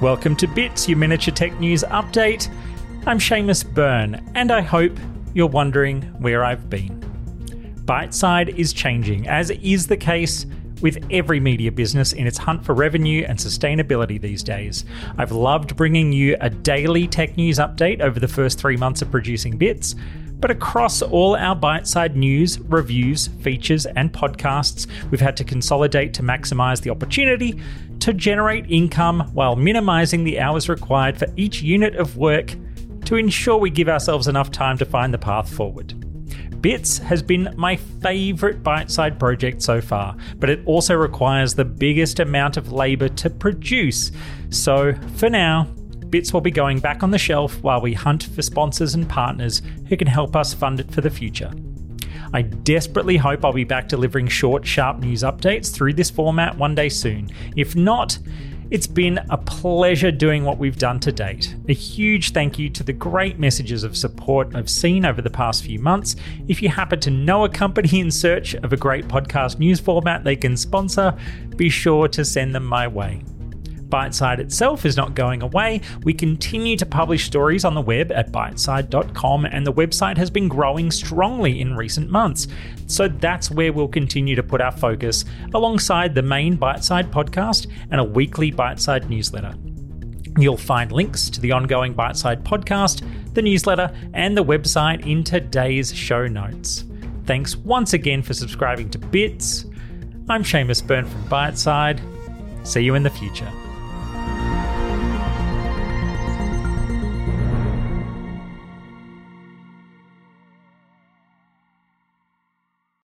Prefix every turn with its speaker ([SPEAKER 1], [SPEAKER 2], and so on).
[SPEAKER 1] Welcome to Bits, your miniature tech news update. I'm Seamus Byrne, and I hope you're wondering where I've been. Byteside is changing, as is the case with every media business in its hunt for revenue and sustainability these days. I've loved bringing you a daily tech news update over the first three months of producing Bits, but across all our Byteside news, reviews, features, and podcasts, we've had to consolidate to maximize the opportunity to generate income while minimizing the hours required for each unit of work to ensure we give ourselves enough time to find the path forward. Bits has been my favourite Byteside project so far, but it also requires the biggest amount of labour to produce. So, for now, Bits will be going back on the shelf while we hunt for sponsors and partners who can help us fund it for the future. I desperately hope I'll be back delivering short, sharp news updates through this format one day soon. If not, it's been a pleasure doing what we've done to date. A huge thank you to the great messages of support I've seen over the past few months. If you happen to know a company in search of a great podcast news format they can sponsor, be sure to send them my way. Byteside itself is not going away. We continue to publish stories on the web at byteside.com, and the website has been growing strongly in recent months. So that's where we'll continue to put our focus alongside the main Byteside podcast and a weekly Byteside newsletter. You'll find links to the ongoing Byteside podcast, the newsletter, and the website in today's show notes. Thanks once again for subscribing to Bits. I'm Seamus Byrne from Byteside. See you in the future.